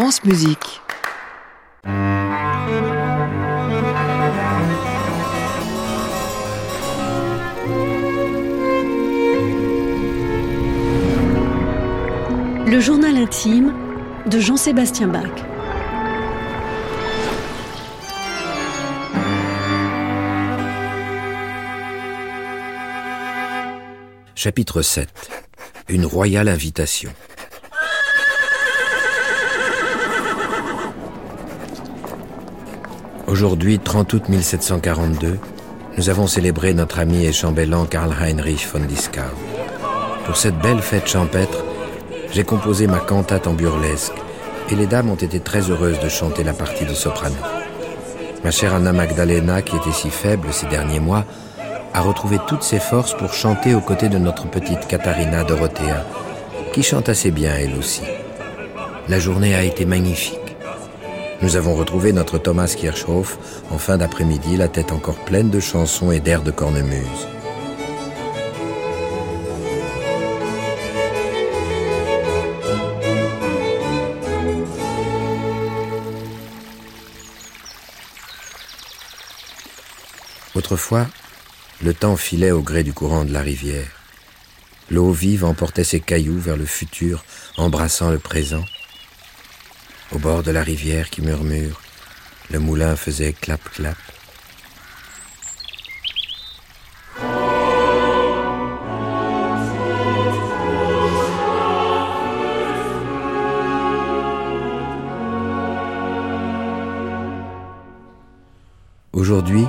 France Musique. Le journal intime de Jean-Sébastien Bach. Chapitre 7 Une royale invitation. Aujourd'hui, 30 août 1742, nous avons célébré notre ami et chambellan Karl Heinrich von Dieskau. Pour cette belle fête champêtre, j'ai composé ma cantate en burlesque et les dames ont été très heureuses de chanter la partie de soprano. Ma chère Anna Magdalena, qui était si faible ces derniers mois, a retrouvé toutes ses forces pour chanter aux côtés de notre petite Katharina Dorothea, qui chante assez bien elle aussi. La journée a été magnifique. Nous avons retrouvé notre Thomas Kirchhoff en fin d'après-midi, la tête encore pleine de chansons et d'airs de cornemuse. Autrefois, le temps filait au gré du courant de la rivière. L'eau vive emportait ses cailloux vers le futur, embrassant le présent. Au bord de la rivière qui murmure, le moulin faisait clap-clap. Aujourd'hui,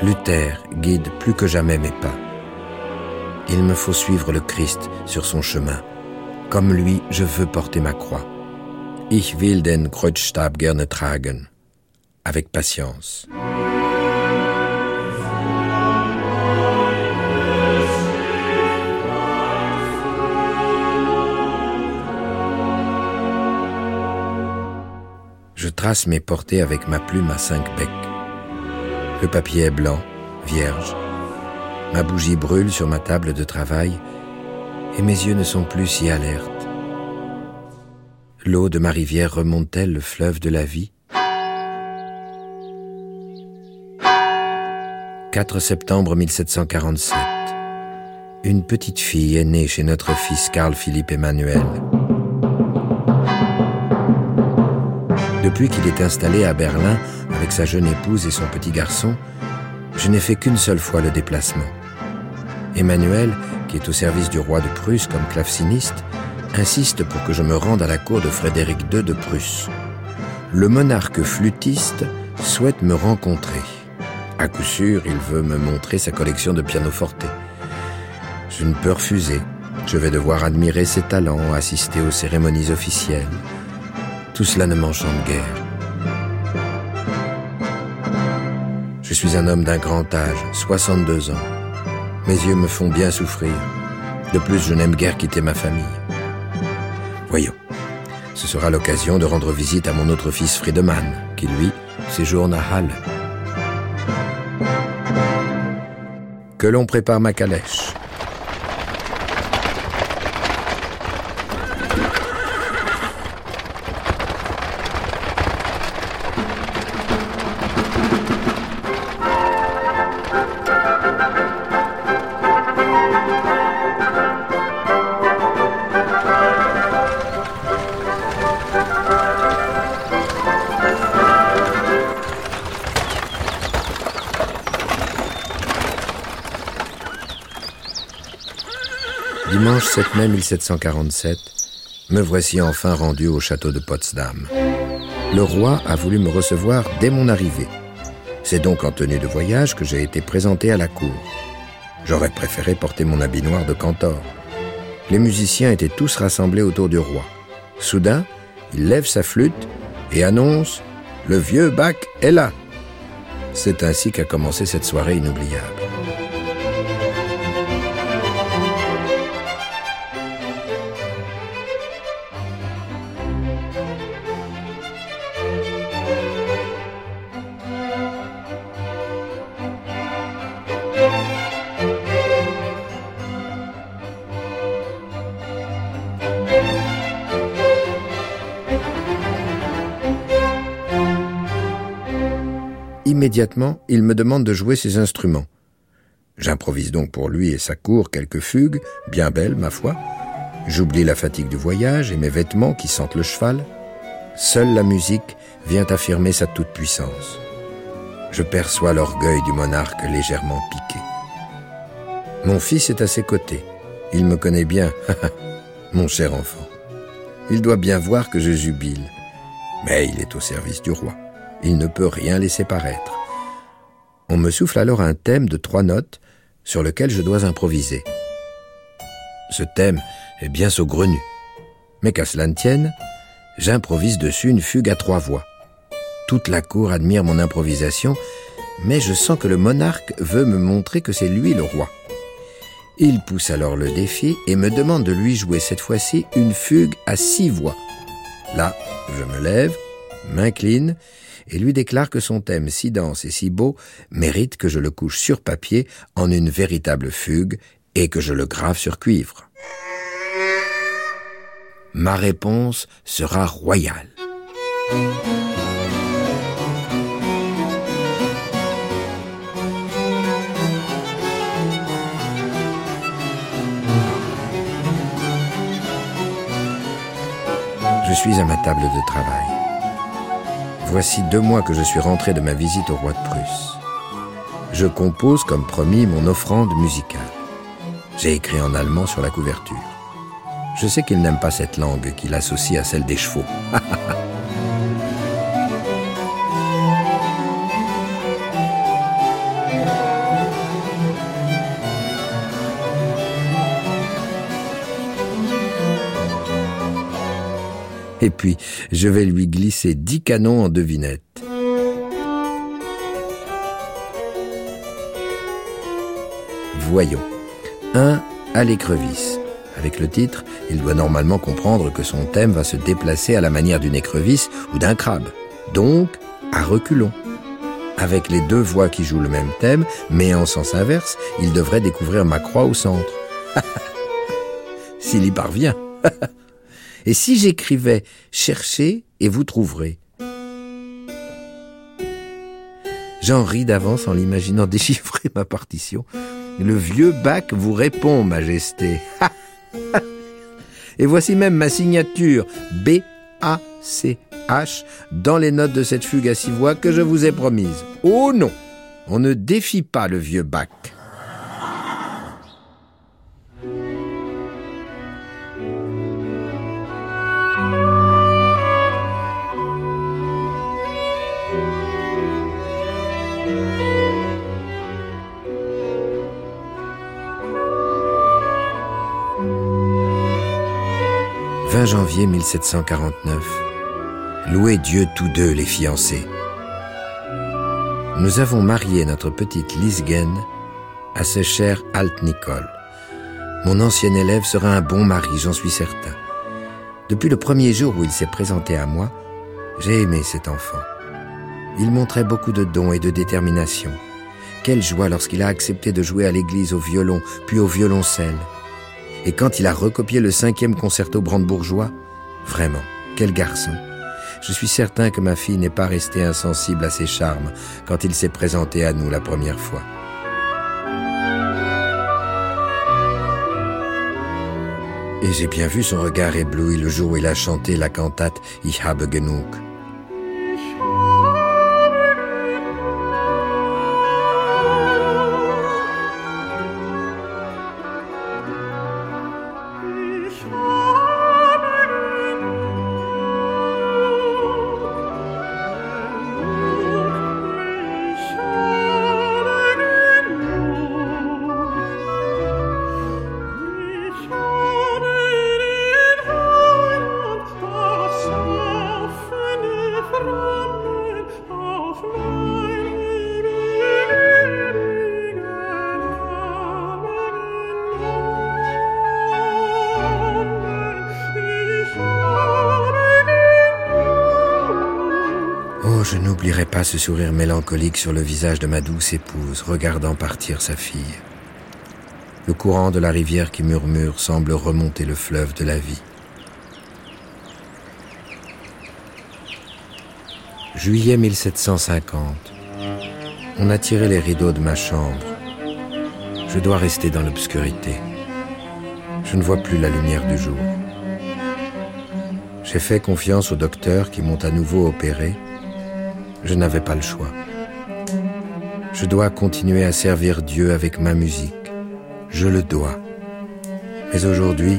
Luther guide plus que jamais mes pas. Il me faut suivre le Christ sur son chemin. Comme lui, je veux porter ma croix. Ich will den Kreuzstab gerne tragen. Avec patience. Je trace mes portées avec ma plume à cinq becs. Le papier est blanc, vierge. Ma bougie brûle sur ma table de travail et mes yeux ne sont plus si alertes. L'eau de ma rivière remonte-t-elle le fleuve de la vie 4 septembre 1747. Une petite fille est née chez notre fils Carl Philippe Emmanuel. Depuis qu'il est installé à Berlin avec sa jeune épouse et son petit garçon, je n'ai fait qu'une seule fois le déplacement. Emmanuel, qui est au service du roi de Prusse comme claveciniste, insiste pour que je me rende à la cour de Frédéric II de Prusse. Le monarque flûtiste souhaite me rencontrer. À coup sûr, il veut me montrer sa collection de pianoforte. Je ne peux refuser. Je vais devoir admirer ses talents, assister aux cérémonies officielles. Tout cela ne m'enchante guère. Je suis un homme d'un grand âge, 62 ans. Mes yeux me font bien souffrir. De plus, je n'aime guère quitter ma famille. Voyons, ce sera l'occasion de rendre visite à mon autre fils Friedemann, qui lui séjourne à Halle. Que l'on prépare ma calèche. Dimanche 7 mai 1747, me voici enfin rendu au château de Potsdam. Le roi a voulu me recevoir dès mon arrivée. C'est donc en tenue de voyage que j'ai été présenté à la cour. J'aurais préféré porter mon habit noir de cantor. Les musiciens étaient tous rassemblés autour du roi. Soudain, il lève sa flûte et annonce ⁇ Le vieux Bach est là !⁇ C'est ainsi qu'a commencé cette soirée inoubliable. Immédiatement, il me demande de jouer ses instruments. J'improvise donc pour lui et sa cour quelques fugues, bien belles, ma foi. J'oublie la fatigue du voyage et mes vêtements qui sentent le cheval. Seule la musique vient affirmer sa toute-puissance. Je perçois l'orgueil du monarque légèrement piqué. Mon fils est à ses côtés. Il me connaît bien, mon cher enfant. Il doit bien voir que je jubile. Mais il est au service du roi. Il ne peut rien laisser paraître. On me souffle alors un thème de trois notes sur lequel je dois improviser. Ce thème est bien saugrenu. Mais qu'à cela ne tienne, j'improvise dessus une fugue à trois voix. Toute la cour admire mon improvisation, mais je sens que le monarque veut me montrer que c'est lui le roi. Il pousse alors le défi et me demande de lui jouer cette fois-ci une fugue à six voix. Là, je me lève, m'incline et lui déclare que son thème si dense et si beau mérite que je le couche sur papier en une véritable fugue et que je le grave sur cuivre. Ma réponse sera royale. Je suis à ma table de travail. Voici deux mois que je suis rentré de ma visite au roi de Prusse. Je compose, comme promis, mon offrande musicale. J'ai écrit en allemand sur la couverture. Je sais qu'il n'aime pas cette langue qu'il associe à celle des chevaux. Et puis, je vais lui glisser dix canons en devinette. Voyons. Un à l'écrevisse. Avec le titre, il doit normalement comprendre que son thème va se déplacer à la manière d'une écrevisse ou d'un crabe. Donc, à reculons. Avec les deux voix qui jouent le même thème, mais en sens inverse, il devrait découvrir ma croix au centre. S'il y parvient. Et si j'écrivais Cherchez et vous trouverez J'en ris d'avance en l'imaginant déchiffrer ma partition. Le vieux bac vous répond, Majesté. et voici même ma signature B-A-C-H dans les notes de cette fugue à six voix que je vous ai promise. Oh non On ne défie pas le vieux bac. 20 janvier 1749. Louez Dieu tous deux les fiancés. Nous avons marié notre petite Lisgen à ce cher Alt Nicole. Mon ancien élève sera un bon mari, j'en suis certain. Depuis le premier jour où il s'est présenté à moi, j'ai aimé cet enfant. Il montrait beaucoup de dons et de détermination. Quelle joie lorsqu'il a accepté de jouer à l'église au violon, puis au violoncelle. Et quand il a recopié le cinquième concerto brandebourgeois, vraiment, quel garçon. Je suis certain que ma fille n'est pas restée insensible à ses charmes quand il s'est présenté à nous la première fois. Et j'ai bien vu son regard ébloui le jour où il a chanté la cantate Ich habe genug. Ce sourire mélancolique sur le visage de ma douce épouse, regardant partir sa fille. Le courant de la rivière qui murmure semble remonter le fleuve de la vie. Juillet 1750. On a tiré les rideaux de ma chambre. Je dois rester dans l'obscurité. Je ne vois plus la lumière du jour. J'ai fait confiance aux docteurs qui m'ont à nouveau opéré. Je n'avais pas le choix. Je dois continuer à servir Dieu avec ma musique. Je le dois. Mais aujourd'hui,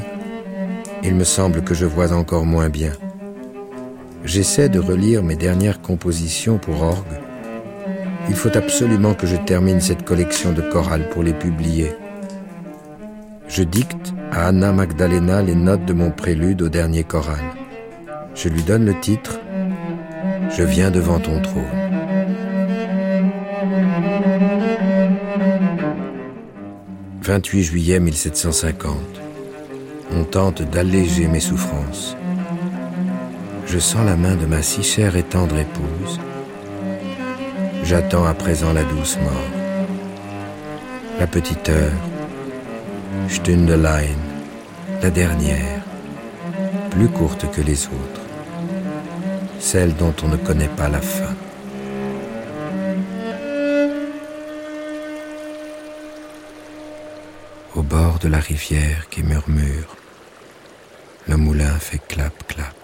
il me semble que je vois encore moins bien. J'essaie de relire mes dernières compositions pour orgue. Il faut absolument que je termine cette collection de chorales pour les publier. Je dicte à Anna Magdalena les notes de mon prélude au dernier choral. Je lui donne le titre Je viens devant ton trône. « 28 juillet 1750 on tente d'alléger mes souffrances. Je sens la main de ma si chère et tendre épouse. J'attends à présent la douce mort. La petite heure, Stundeline, la dernière, plus courte que les autres, celle dont on ne connaît pas la fin. Au bord de la rivière qui murmure, le moulin fait clap, clap.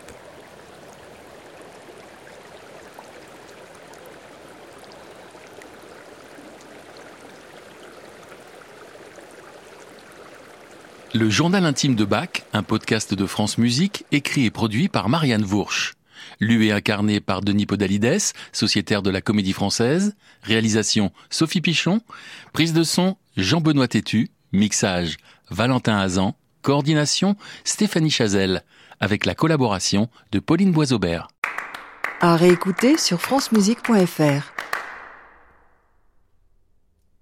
Le journal intime de Bach, un podcast de France Musique, écrit et produit par Marianne Vourche. Lu et incarné par Denis Podalides, sociétaire de la Comédie Française. Réalisation Sophie Pichon. Prise de son Jean-Benoît Tétu. Mixage Valentin Hazan. Coordination Stéphanie Chazelle, avec la collaboration de Pauline Boisaubert. À réécouter sur francemusique.fr.